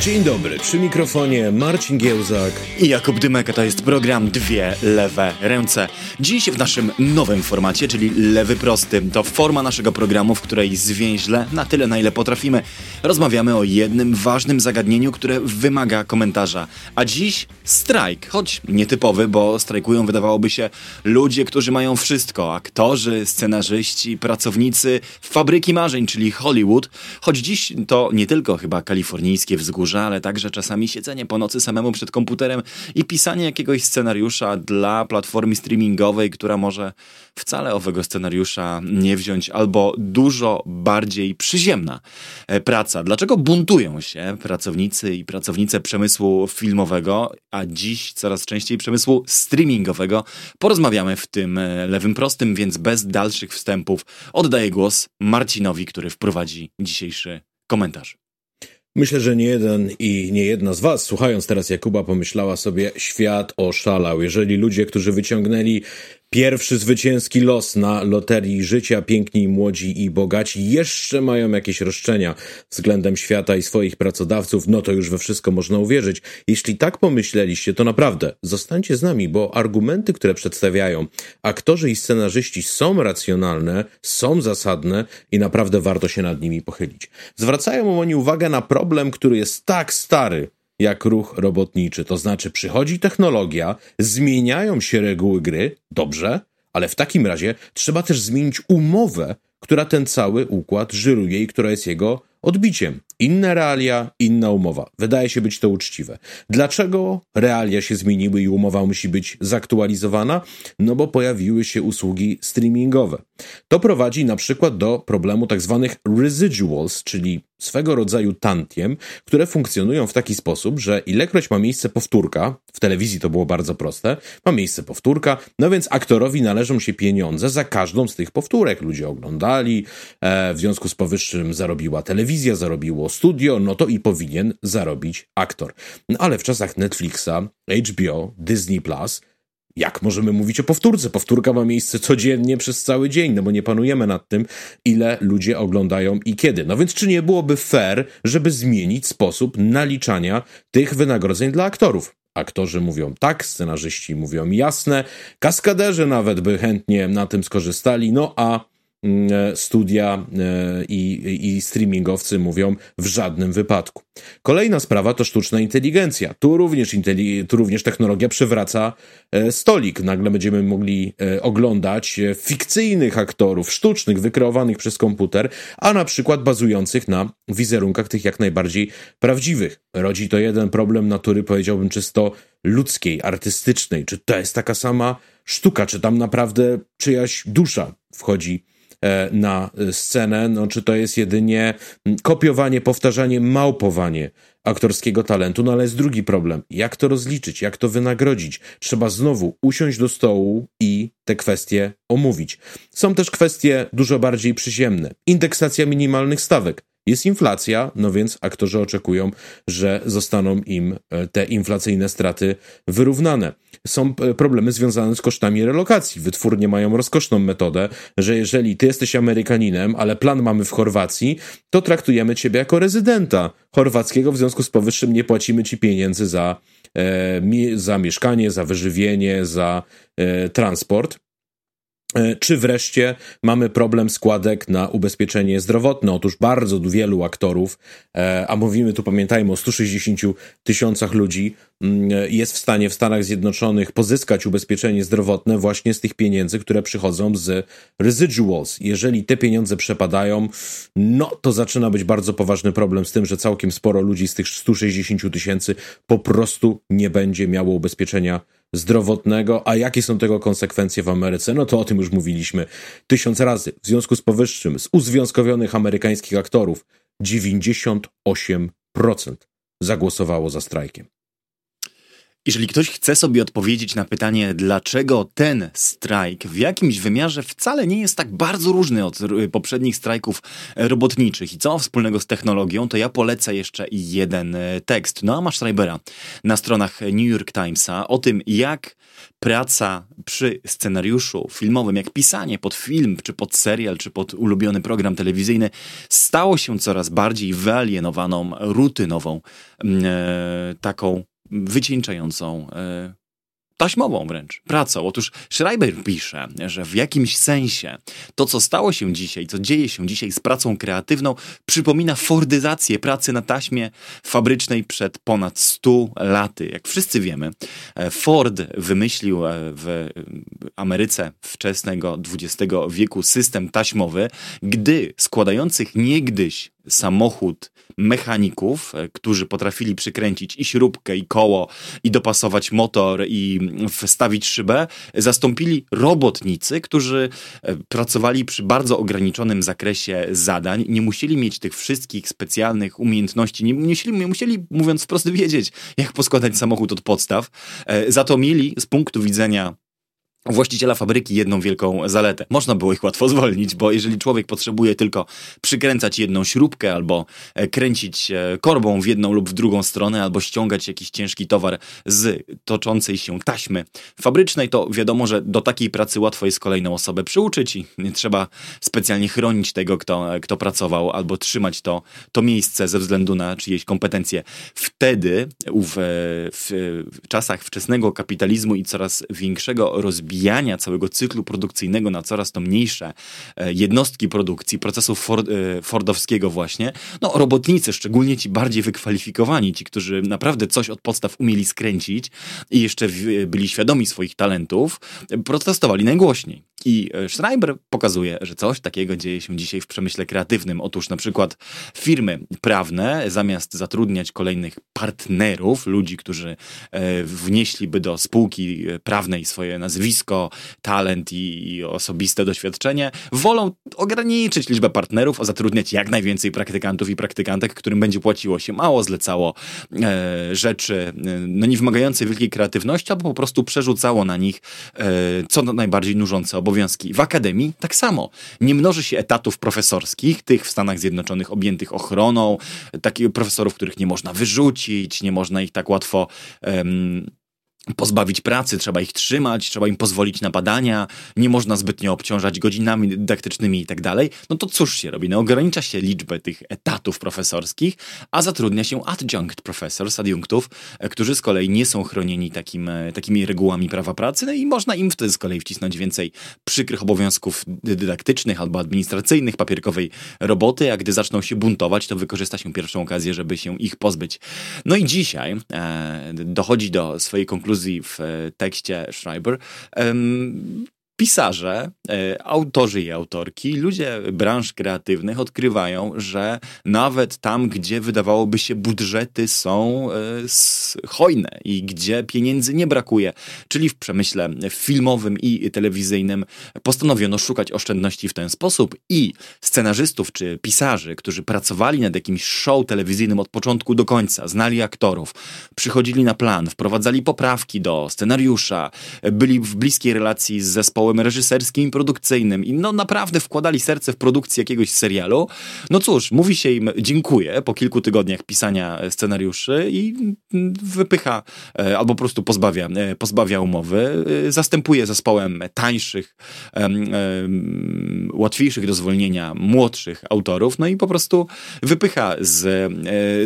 Dzień dobry, przy mikrofonie Marcin Giełzak i Jakub Dymek, to jest program Dwie Lewe Ręce. Dziś w naszym nowym formacie, czyli Lewy Prosty, to forma naszego programu, w której zwięźle, na tyle na ile potrafimy, rozmawiamy o jednym ważnym zagadnieniu, które wymaga komentarza. A dziś strajk, choć nietypowy, bo strajkują wydawałoby się ludzie, którzy mają wszystko, aktorzy, scenarzyści, pracownicy fabryki marzeń, czyli Hollywood, choć dziś to nie tylko chyba kalifornijskie wzgórze, ale także czasami siedzenie po nocy samemu przed komputerem i pisanie jakiegoś scenariusza dla platformy streamingowej, która może wcale owego scenariusza nie wziąć, albo dużo bardziej przyziemna e, praca. Dlaczego buntują się pracownicy i pracownice przemysłu filmowego, a dziś coraz częściej przemysłu streamingowego? Porozmawiamy w tym e, lewym prostym, więc bez dalszych wstępów oddaję głos Marcinowi, który wprowadzi dzisiejszy komentarz. Myślę, że nie jeden i nie jedna z Was, słuchając teraz Jakuba, pomyślała sobie, świat oszalał. Jeżeli ludzie, którzy wyciągnęli Pierwszy zwycięski los na loterii życia, piękni, młodzi i bogaci jeszcze mają jakieś roszczenia względem świata i swoich pracodawców, no to już we wszystko można uwierzyć. Jeśli tak pomyśleliście, to naprawdę zostańcie z nami, bo argumenty, które przedstawiają aktorzy i scenarzyści są racjonalne, są zasadne i naprawdę warto się nad nimi pochylić. Zwracają oni uwagę na problem, który jest tak stary, jak ruch robotniczy. To znaczy, przychodzi technologia, zmieniają się reguły gry, dobrze, ale w takim razie trzeba też zmienić umowę, która ten cały układ żyruje i która jest jego odbiciem. Inne realia, inna umowa. Wydaje się być to uczciwe. Dlaczego realia się zmieniły i umowa musi być zaktualizowana? No bo pojawiły się usługi streamingowe. To prowadzi na przykład do problemu tak zwanych residuals, czyli swego rodzaju tantiem, które funkcjonują w taki sposób, że ilekroć ma miejsce powtórka, w telewizji to było bardzo proste, ma miejsce powtórka, no więc aktorowi należą się pieniądze za każdą z tych powtórek. Ludzie oglądali, e, w związku z powyższym zarobiła telewizja, zarobiło studio, no to i powinien zarobić aktor. No ale w czasach Netflixa, HBO, Disney Plus jak możemy mówić o powtórce? Powtórka ma miejsce codziennie przez cały dzień, no bo nie panujemy nad tym, ile ludzie oglądają i kiedy. No więc czy nie byłoby fair, żeby zmienić sposób naliczania tych wynagrodzeń dla aktorów? Aktorzy mówią tak, scenarzyści mówią jasne, kaskaderzy nawet by chętnie na tym skorzystali, no a studia e, i, i streamingowcy mówią w żadnym wypadku. Kolejna sprawa to sztuczna inteligencja. Tu również, tu również technologia przywraca e, stolik. Nagle będziemy mogli oglądać fikcyjnych aktorów, sztucznych, wykreowanych przez komputer, a na przykład bazujących na wizerunkach tych jak najbardziej prawdziwych. Rodzi to jeden problem natury, powiedziałbym, czysto ludzkiej, artystycznej. Czy to jest taka sama sztuka? Czy tam naprawdę czyjaś dusza wchodzi E, na scenę, no czy to jest jedynie kopiowanie, powtarzanie, małpowanie aktorskiego talentu, no ale jest drugi problem. Jak to rozliczyć? Jak to wynagrodzić? Trzeba znowu usiąść do stołu i te kwestie omówić. Są też kwestie dużo bardziej przyziemne. Indeksacja minimalnych stawek. Jest inflacja, no więc aktorzy oczekują, że zostaną im e, te inflacyjne straty wyrównane. Są e, problemy związane z kosztami relokacji. Wytwórnie mają rozkoszną metodę, że jeżeli ty jesteś Amerykaninem, ale plan mamy w Chorwacji, to traktujemy ciebie jako rezydenta chorwackiego, w związku z powyższym nie płacimy ci pieniędzy za, e, za mieszkanie, za wyżywienie, za transport. E, czy wreszcie mamy problem składek na ubezpieczenie zdrowotne? Otóż bardzo wielu aktorów, e, a mówimy tu, pamiętajmy, o 160 tysiącach ludzi, mm, jest w stanie w Stanach Zjednoczonych pozyskać ubezpieczenie zdrowotne właśnie z tych pieniędzy, które przychodzą z residuals. Jeżeli te pieniądze przepadają, no to zaczyna być bardzo poważny problem z tym, że całkiem sporo ludzi z tych 160 tysięcy po prostu nie będzie miało ubezpieczenia zdrowotnego, a jakie są tego konsekwencje w Ameryce? No to o tym już mówiliśmy tysiąc razy. W związku z powyższym, z uzwiązkowionych amerykańskich aktorów 98% zagłosowało za strajkiem. Jeżeli ktoś chce sobie odpowiedzieć na pytanie, dlaczego ten strajk w jakimś wymiarze wcale nie jest tak bardzo różny od poprzednich strajków robotniczych i co ma wspólnego z technologią, to ja polecę jeszcze jeden e, tekst. Noama Schreibera na stronach New York Timesa o tym, jak praca przy scenariuszu filmowym, jak pisanie pod film, czy pod serial, czy pod ulubiony program telewizyjny, stało się coraz bardziej wyalienowaną, rutynową, mm, e, taką wycieńczającą e, taśmową wręcz pracą. Otóż Schreiber pisze, że w jakimś sensie to, co stało się dzisiaj, co dzieje się dzisiaj z pracą kreatywną, przypomina fordyzację pracy na taśmie fabrycznej przed ponad 100 laty. Jak wszyscy wiemy, e, Ford wymyślił e, w Ameryce wczesnego XX wieku system taśmowy, gdy składających niegdyś samochód mechaników, e, którzy potrafili przykręcić i śrubkę, i koło, i dopasować motor, i wstawić szybę, zastąpili robotnicy, którzy e, pracowali przy bardzo ograniczonym zakresie zadań, nie musieli mieć tych wszystkich specjalnych umiejętności, nie musieli, nie musieli mówiąc wprost, wiedzieć, jak poskładać samochód od podstaw. E, za to mieli z punktu widzenia właściciela fabryki jedną wielką zaletę. Można było ich łatwo zwolnić, bo jeżeli człowiek potrzebuje tylko przykręcać jedną śrubkę albo e, kręcić e, korbą w jedną lub w drugą stronę, albo ściągać jakiś ciężki towar z toczącej się taśmy fabrycznej, to wiadomo, że do takiej pracy łatwo jest kolejną osobę przyuczyć i nie trzeba specjalnie chronić tego, kto, kto pracował, albo trzymać to, to miejsce ze względu na czyjeś kompetencje. Wtedy w, w, w czasach wczesnego kapitalizmu i coraz większego rozbijania rozbijania całego cyklu produkcyjnego na coraz to mniejsze e, jednostki produkcji, procesu Ford, e, Fordowskiego właśnie, no robotnicy, szczególnie ci bardziej wykwalifikowani, ci, którzy naprawdę coś od podstaw umieli skręcić i jeszcze byli świadomi swoich talentów, protestowali najgłośniej. I e, Schreiber pokazuje, że coś takiego dzieje się dzisiaj w przemyśle kreatywnym. Otóż na przykład firmy prawne, zamiast zatrudniać kolejnych partnerów, ludzi, którzy wnieśliby do spółki prawnej swoje nazwisko, talent i, osobiste doświadczenie, wolą ograniczyć liczbę partnerów, zatrudniać jak najwięcej praktykantów i praktykantek, którym będzie płaciło się mało, zlecało e, rzeczy e, no, nie wymagające wielkiej kreatywności, albo po prostu przerzucało na nich e, co najbardziej nużące obowiązki. W akademii tak samo. Nie mnoży się etatów profesorskich, tych w Stanach Zjednoczonych objętych ochroną, takich profesorów, których nie można wyrzucić, nie można ich tak łatwo pozbawić pracy, trzeba ich trzymać, trzeba im pozwolić na badania, nie można zbytnio obciążać godzinami dydaktycznymi i tak dalej, no to cóż się robi? No ogranicza się liczbę tych etatów profesorskich, a zatrudnia się adjunct professors, adiunktów, którzy z kolei nie są chronieni takim, takimi regułami prawa pracy, no i można im wtedy z kolei wcisnąć więcej przykrych obowiązków dydaktycznych albo administracyjnych, papierkowej roboty, a gdy zaczną się buntować, to wykorzysta się pierwszą okazję, żeby się ich pozbyć. No i dzisiaj e, dochodzi do swojej konkluzji konkluzji w e, tekście Schreiber, pisarze, e, autorzy i autorki, ludzie branż kreatywnych odkrywają, że nawet tam, gdzie wydawałoby się budżety są e, hojne i gdzie pieniędzy nie brakuje, czyli w przemyśle filmowym i telewizyjnym, postanowiono szukać oszczędności w ten sposób i scenarzystów czy pisarzy, którzy pracowali nad jakimś show telewizyjnym od początku do końca, znali aktorów, przychodzili na plan, wprowadzali poprawki do scenariusza, byli w bliskiej relacji z zespołem reżyserskim i produkcyjnym i no naprawdę wkładali serce w produkcję jakiegoś serialu, no cóż, mówi się im dziękuję po kilku tygodniach pisania scenariuszy i wypycha e, albo po prostu pozbawia, e, pozbawia umowy, e, zastępuje zespołem tańszych, łatwiejszych do zwolnienia młodszych autorów, no i po prostu wypycha z,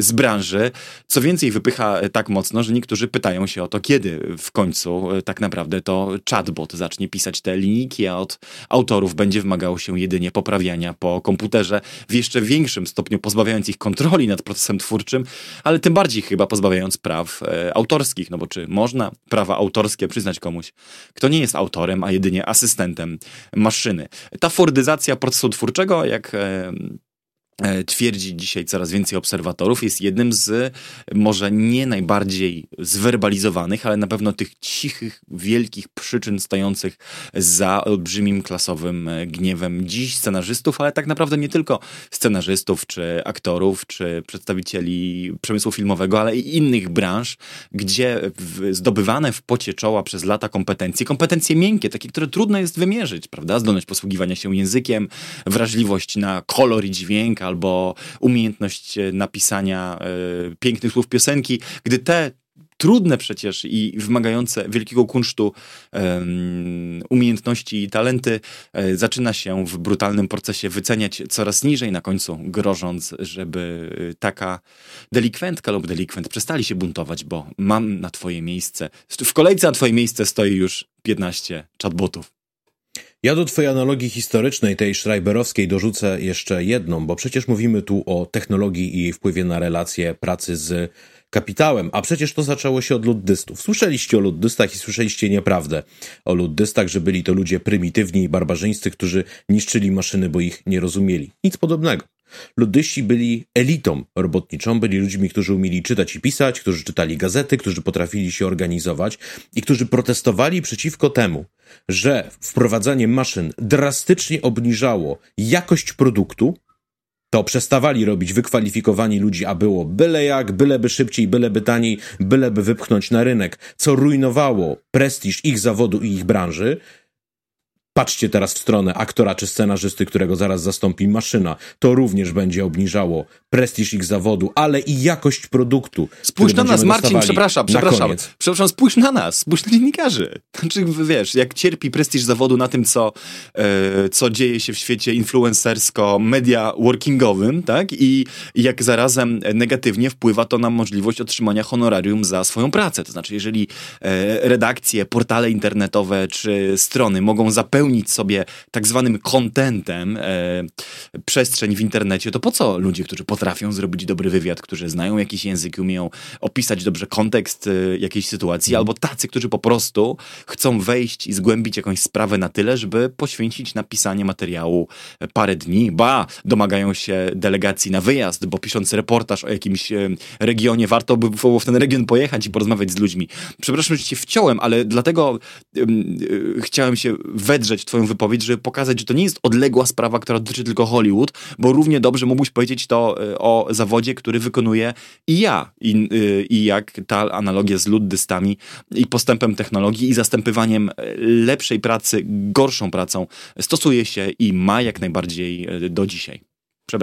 z branży. Co więcej, wypycha tak mocno, że niektórzy pytają się o to, kiedy w końcu tak naprawdę to chatbot zacznie pisać te linijki, a od autorów będzie wymagało się jedynie poprawiania po komputerze w jeszcze większym stopniu, pozbawiając ich kontroli nad procesem twórczym, ale tym bardziej chyba pozbawiając praw e, autorskich, no bo czy można prawa autorskie przyznać komuś, kto nie jest autorem, a jedynie asystentem maszyny. Ta fordyzacja procesu twórczego, jak E, twierdzi dzisiaj coraz więcej obserwatorów, jest jednym z może nie najbardziej zwerbalizowanych, ale na pewno tych cichych, wielkich przyczyn stojących za olbrzymim klasowym e, gniewem dziś scenarzystów, ale tak naprawdę nie tylko scenarzystów, czy aktorów, czy przedstawicieli przemysłu filmowego, ale i innych branż, gdzie zdobywane w pocie czoła przez lata kompetencje, kompetencje miękkie, takie, które trudno jest wymierzyć, prawda? Zdolność posługiwania się językiem, wrażliwość na kolor i dźwięk, albo umiejętność e, napisania y, pięknych słów piosenki, gdy te trudne przecież i wymagające wielkiego kunsztu um, umiejętności i talenty e, zaczyna się w brutalnym procesie wyceniać coraz niżej, na końcu grożąc, żeby taka delikwentka lub delikwent przestali się buntować, bo mam na twoje miejsce, w kolejce na twoje miejsce stoi już 15 chatbotów. Ja do twojej analogii historycznej, tej Schreiberowskiej, dorzucę jeszcze jedną, bo przecież mówimy tu o technologii i jej wpływie na relacje pracy z kapitałem, a przecież to zaczęło się od luddystów. Słyszeliście o luddystach i słyszeliście nieprawdę o luddystach, że byli to ludzie prymitywni i barbarzyńscy, którzy niszczyli maszyny, bo ich nie rozumieli. Nic podobnego. Luddyści byli elitą robotniczą, byli ludźmi, którzy umieli czytać i pisać, którzy czytali gazety, którzy potrafili się organizować i którzy protestowali przeciwko temu, że wprowadzanie maszyn drastycznie obniżało jakość produktu, to przestawali robić wykwalifikowani ludzi, a było byle jak, byleby szybciej, byleby taniej, byleby wypchnąć na rynek, co rujnowało prestiż ich zawodu i ich branży, Patrzcie teraz w stronę aktora czy scenarzysty, którego zaraz zastąpi maszyna. To również będzie obniżało prestiż ich zawodu, ale i jakość produktu. Spójrz na nas, Marcin, przepraszam, przepraszam. Przepraszam, spójrz na nas, spójrz na dziennikarzy. Znaczy, wiesz, jak cierpi prestiż zawodu na tym, co, e, co dzieje się w świecie influencersko-media workingowym, tak? I, I jak zarazem negatywnie wpływa to na możliwość otrzymania honorarium za swoją pracę. To znaczy, jeżeli e, redakcje, portale internetowe czy strony mogą zapełnić wypełnić sobie tak zwanym kontentem e, przestrzeń w internecie, to po co ludzie, którzy potrafią zrobić dobry wywiad, którzy znają jakiś język, umieją opisać dobrze kontekst e, jakiejś sytuacji, mm. albo tacy, którzy po prostu chcą wejść i zgłębić jakąś sprawę na tyle, żeby poświęcić napisanie materiału parę dni, ba, domagają się delegacji na wyjazd, bo pisząc reportaż o jakimś e, regionie, warto by było w ten region pojechać i porozmawiać z ludźmi. Przepraszam, że cię wciąłem, ale dlatego um, chciałem się wedrzeć twoją wypowiedź, żeby pokazać, że to nie jest odległa sprawa, która dotyczy tylko Hollywood, bo równie dobrze mógłbyś powiedzieć to e, o zawodzie, który wykonuję i ja. I, e, i jak ta analogia z luddystami i postępem technologii i zastępywaniem e, lepszej pracy gorszą pracą stosuje się i ma jak najbardziej do dzisiaj.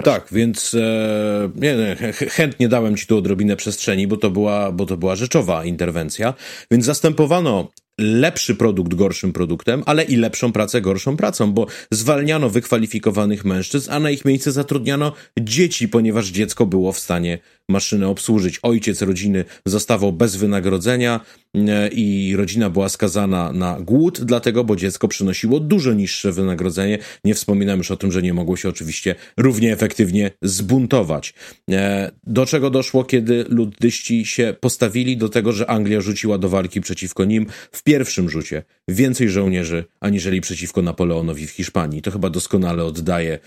Tak, więc e, nie, nie, chętnie dałem ci tu odrobinę przestrzeni, bo to, była, bo to była rzeczowa interwencja. Więc zastępowano lepszy produkt gorszym produktem, ale i lepszą pracę gorszą pracą, bo zwalniano wykwalifikowanych mężczyzn, a na ich miejsce zatrudniano dzieci, ponieważ dziecko było w stanie maszynę obsłużyć. Ojciec rodziny zostawał bez wynagrodzenia i rodzina była skazana na głód, dlatego, bo dziecko przynosiło dużo niższe wynagrodzenie. Nie wspominam już o tym, że nie mogło się oczywiście równie efektywnie zbuntować. E, do czego doszło, kiedy luddyści się postawili do tego, że Anglia rzuciła do walki przeciwko nim w pierwszym rzucie więcej żołnierzy, aniżeli przeciwko Napoleonowi w Hiszpanii. To chyba doskonale oddaje,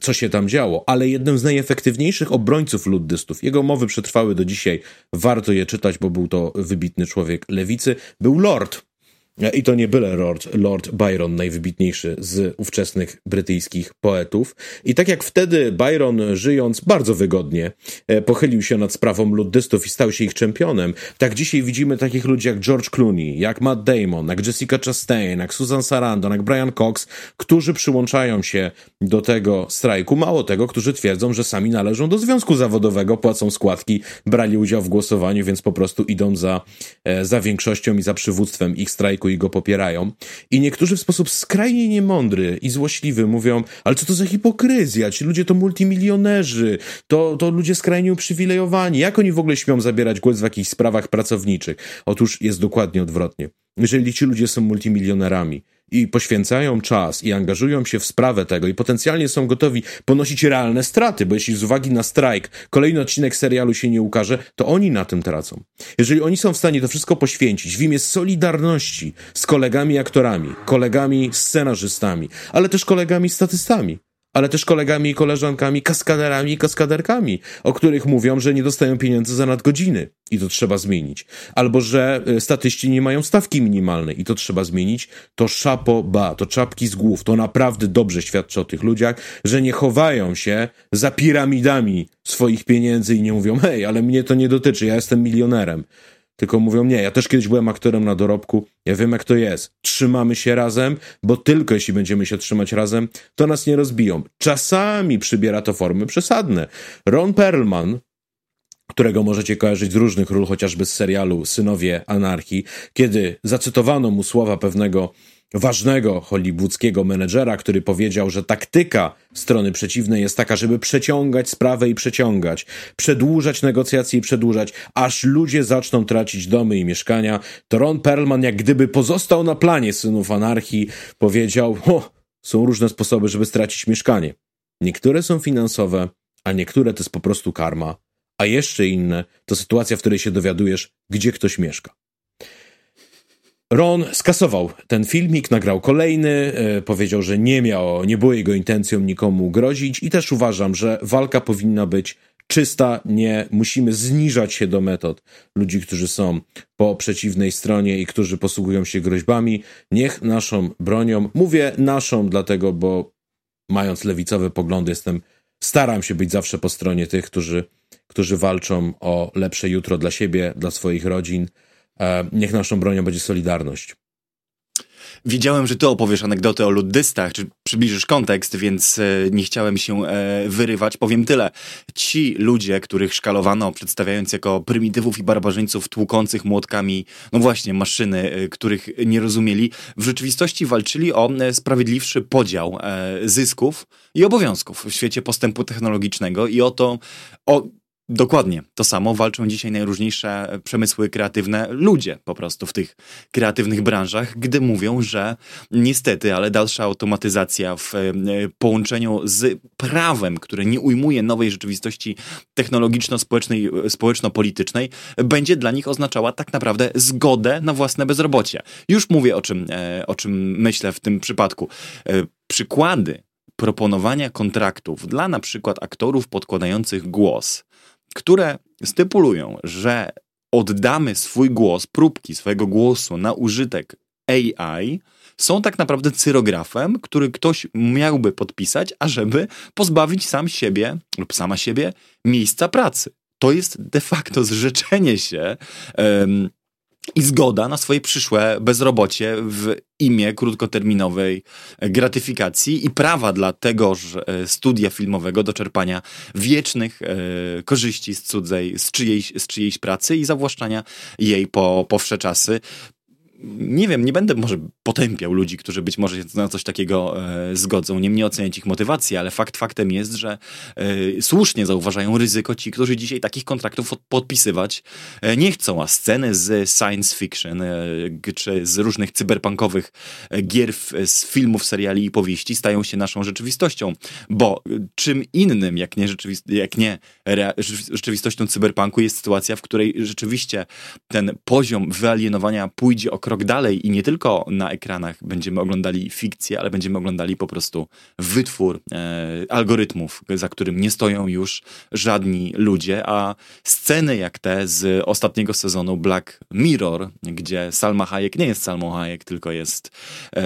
co się tam działo. Ale jednym z najefektywniejszych obrońców luddystów, jego mowy przetrwały do dzisiaj, warto je czytać, bo był to wybitny człowiek lewicy, był Lord, i to nie byle Lord, Lord Byron, najwybitniejszy z ówczesnych brytyjskich poetów. I tak jak wtedy Byron, żyjąc bardzo wygodnie, e, pochylił się nad sprawą luddystów i stał się ich czempionem, tak dzisiaj widzimy takich ludzi jak George Clooney, jak Matt Damon, jak Jessica Chastain, jak Susan Sarandon, jak Brian Cox, którzy przyłączają się do tego strajku. Mało tego, którzy twierdzą, że sami należą do związku zawodowego, płacą składki, brali udział w głosowaniu, więc po prostu idą za, e, za większością i za przywództwem ich strajku i go popierają. I niektórzy w sposób skrajnie niemądry i złośliwy mówią, ale co to za hipokryzja? Ci ludzie to multimilionerzy, to, to ludzie skrajnie uprzywilejowani. Jak oni w ogóle śmią zabierać głos w jakichś sprawach pracowniczych? Otóż jest dokładnie odwrotnie. Jeżeli ci ludzie są multimilionerami, i poświęcają czas i angażują się w sprawę tego i potencjalnie są gotowi ponosić realne straty, bo jeśli z uwagi na strajk kolejny odcinek serialu się nie ukaże, to oni na tym tracą. Jeżeli oni są w stanie to wszystko poświęcić w imię solidarności z kolegami aktorami, kolegami scenarzystami, ale też kolegami statystami, ale też kolegami i koleżankami, kaskaderami i kaskaderkami, o których mówią, że nie dostają pieniędzy za nadgodziny i to trzeba zmienić. Albo, że e, statyści nie mają stawki minimalnej i to trzeba zmienić. To szapo ba, to czapki z głów. To naprawdę dobrze świadczy o tych ludziach, że nie chowają się za piramidami swoich pieniędzy i nie mówią, hej, ale mnie to nie dotyczy, ja jestem milionerem tylko mówią, nie, ja też kiedyś byłem aktorem na dorobku, ja wiem jak to jest. Trzymamy się razem, bo tylko jeśli będziemy się trzymać razem, to nas nie rozbiją. Czasami przybiera to formy przesadne. Ron Perlman, którego możecie kojarzyć z różnych ról, chociażby z serialu Synowie Anarchii, kiedy zacytowano mu słowa pewnego ważnego hollywoodzkiego menedżera, który powiedział, że taktyka strony przeciwnej jest taka, żeby przeciągać sprawę i przeciągać, przedłużać negocjacje i przedłużać, aż ludzie zaczną tracić domy i mieszkania, to Ron Perlman jak gdyby pozostał na planie synów anarchii, powiedział, o, są różne sposoby, żeby stracić mieszkanie. Niektóre są finansowe, a niektóre to jest po prostu karma, a jeszcze inne to sytuacja, w której się dowiadujesz, gdzie ktoś mieszka. Ron skasował ten filmik, nagrał kolejny, e, powiedział, że nie miał, nie było jego intencją nikomu grozić i też uważam, że walka powinna być czysta, nie musimy zniżać się do metod ludzi, którzy są po przeciwnej stronie i którzy posługują się groźbami. Niech naszą bronią, mówię naszą, dlatego, bo mając lewicowe poglądy, jestem, staram się być zawsze po stronie tych, którzy, którzy walczą o lepsze jutro dla siebie, dla swoich rodzin niech naszą bronią będzie solidarność. Wiedziałem, że ty opowiesz anegdotę o luddystach, czy przybliżysz kontekst, więc e, nie chciałem się e, wyrywać. Powiem tyle. Ci ludzie, których szkalowano, przedstawiając jako prymitywów i barbarzyńców tłukących młotkami, no właśnie, maszyny, których nie rozumieli, w rzeczywistości walczyli o sprawiedliwszy podział zysków i obowiązków w świecie postępu technologicznego i o to, o Dokładnie. To samo walczą dzisiaj najróżniejsze przemysły kreatywne, ludzie po prostu w tych kreatywnych branżach, gdy mówią, że niestety, ale dalsza automatyzacja w e, połączeniu z prawem, które nie ujmuje nowej rzeczywistości technologiczno-społecznej, społeczno-politycznej, będzie dla nich oznaczała tak naprawdę zgodę na własne bezrobocie. Już mówię o czym, e, o czym myślę w tym przypadku. E, przykłady proponowania kontraktów dla na przykład aktorów podkładających głos które stypulują, że oddamy swój głos, próbki swojego głosu na użytek AI, są tak naprawdę cyrografem, który ktoś miałby podpisać, ażeby pozbawić sam siebie lub sama siebie miejsca pracy. To jest de facto zrzeczenie się um, i zgoda na swoje przyszłe bezrobocie w imię krótkoterminowej gratyfikacji i prawa dla tegoż e, studia filmowego do czerpania wiecznych e, korzyści z cudzej, z czyjejś, z czyjejś pracy i zawłaszczania jej po, po wsze czasy nie wiem, nie będę może potępiał ludzi, którzy być może się na coś takiego e, zgodzą, nie mnie oceniać ich motywacji, ale fakt faktem jest, że e, słusznie zauważają ryzyko ci, którzy dzisiaj takich kontraktów podpisywać e, nie chcą, a sceny z science fiction e, czy z różnych cyberpunkowych e, gier, z filmów, seriali i powieści stają się naszą rzeczywistością, bo czym innym, jak nie, jak nie rzeczywistością cyberpunku jest sytuacja, w której rzeczywiście ten poziom wyalienowania pójdzie o krok dalej i nie tylko na ekranach będziemy oglądali fikcję, ale będziemy oglądali po prostu wytwór e, algorytmów, za którym nie stoją już żadni ludzie, a sceny jak te z ostatniego sezonu Black Mirror, gdzie Salma Hayek nie jest Salmą Hayek, tylko jest e,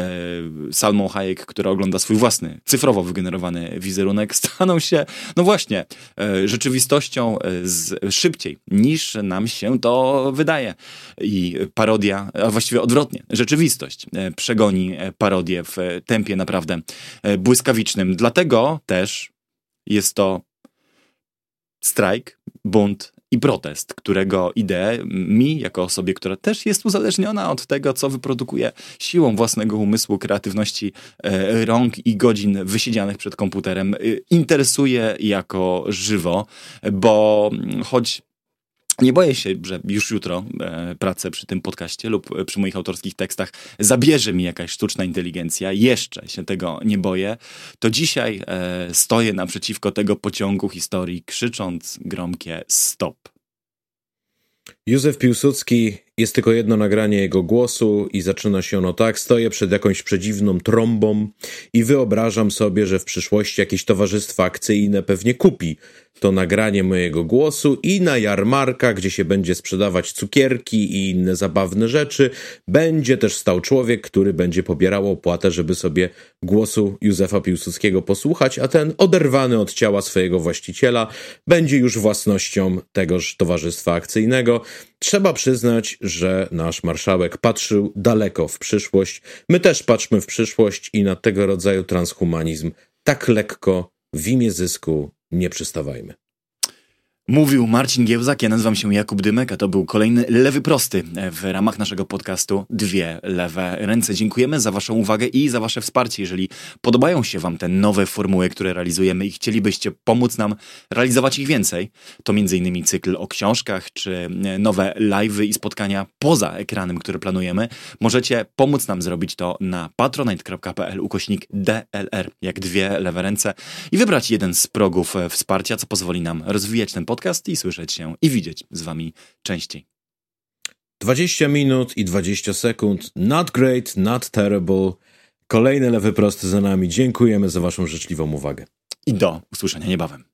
Salmą Hayek, która ogląda swój własny, cyfrowo wygenerowany wizerunek, staną się, no właśnie, e, rzeczywistością e, z, szybciej niż nam się to wydaje. I parodia, a właściwie właściwie odwrotnie. Rzeczywistość e, przegoni e, parodię w e, tempie naprawdę błyskawicznym. Dlatego też jest to strajk, bunt i protest, którego ideę mi, jako osobie, która też jest uzależniona od tego, co wyprodukuje siłą własnego umysłu, kreatywności rąk i godzin wysiedzianych przed komputerem, interesuje jako żywo, bo choć nie boję się, że już jutro e, pracę przy tym podcaście lub e, przy moich autorskich tekstach zabierze mi jakaś sztuczna inteligencja. Jeszcze się tego nie boję. To dzisiaj e, stoję naprzeciwko tego pociągu historii, krzycząc gromkie stop. Józef Piłsudski Jest tylko jedno nagranie jego głosu i zaczyna się ono tak. Stoję przed jakąś przedziwną trąbą i wyobrażam sobie, że w przyszłości jakieś towarzystwo akcyjne pewnie kupi to nagranie mojego głosu i na jarmarkach, gdzie się będzie sprzedawać cukierki i inne zabawne rzeczy, będzie też stał człowiek, który będzie pobierał opłatę, żeby sobie głosu Józefa Piłsudskiego posłuchać, a ten oderwany od ciała swojego właściciela będzie już własnością tegoż towarzystwa akcyjnego. Trzeba przyznać, że nasz marszałek patrzył daleko w przyszłość. My też patrzmy w przyszłość i na tego rodzaju transhumanizm tak lekko w imię zysku nie przystawajmy. Mówił Marcin Giełzak, ja nazywam się Jakub Dymek, a to był kolejny Lewy Prosty w ramach naszego podcastu Dwie Lewe Ręce. Dziękujemy za Waszą uwagę i za Wasze wsparcie. Jeżeli podobają się Wam te nowe formuły, które realizujemy i chcielibyście pomóc nam realizować ich więcej, to m.in. cykl o książkach, czy nowe live'y i spotkania poza ekranem, które planujemy, możecie pomóc nam zrobić to na patronite.pl ukośnik DLR, jak dwie lewe ręce i wybrać jeden z progów wsparcia, co pozwoli nam rozwijać ten podcast i słyszeć się i widzieć z wami częściej. 20 minut i 20 sekund. Not great, not terrible. Kolejne lewy prosty za nami. Dziękujemy za waszą życzliwą uwagę. I do usłyszenia niebawem.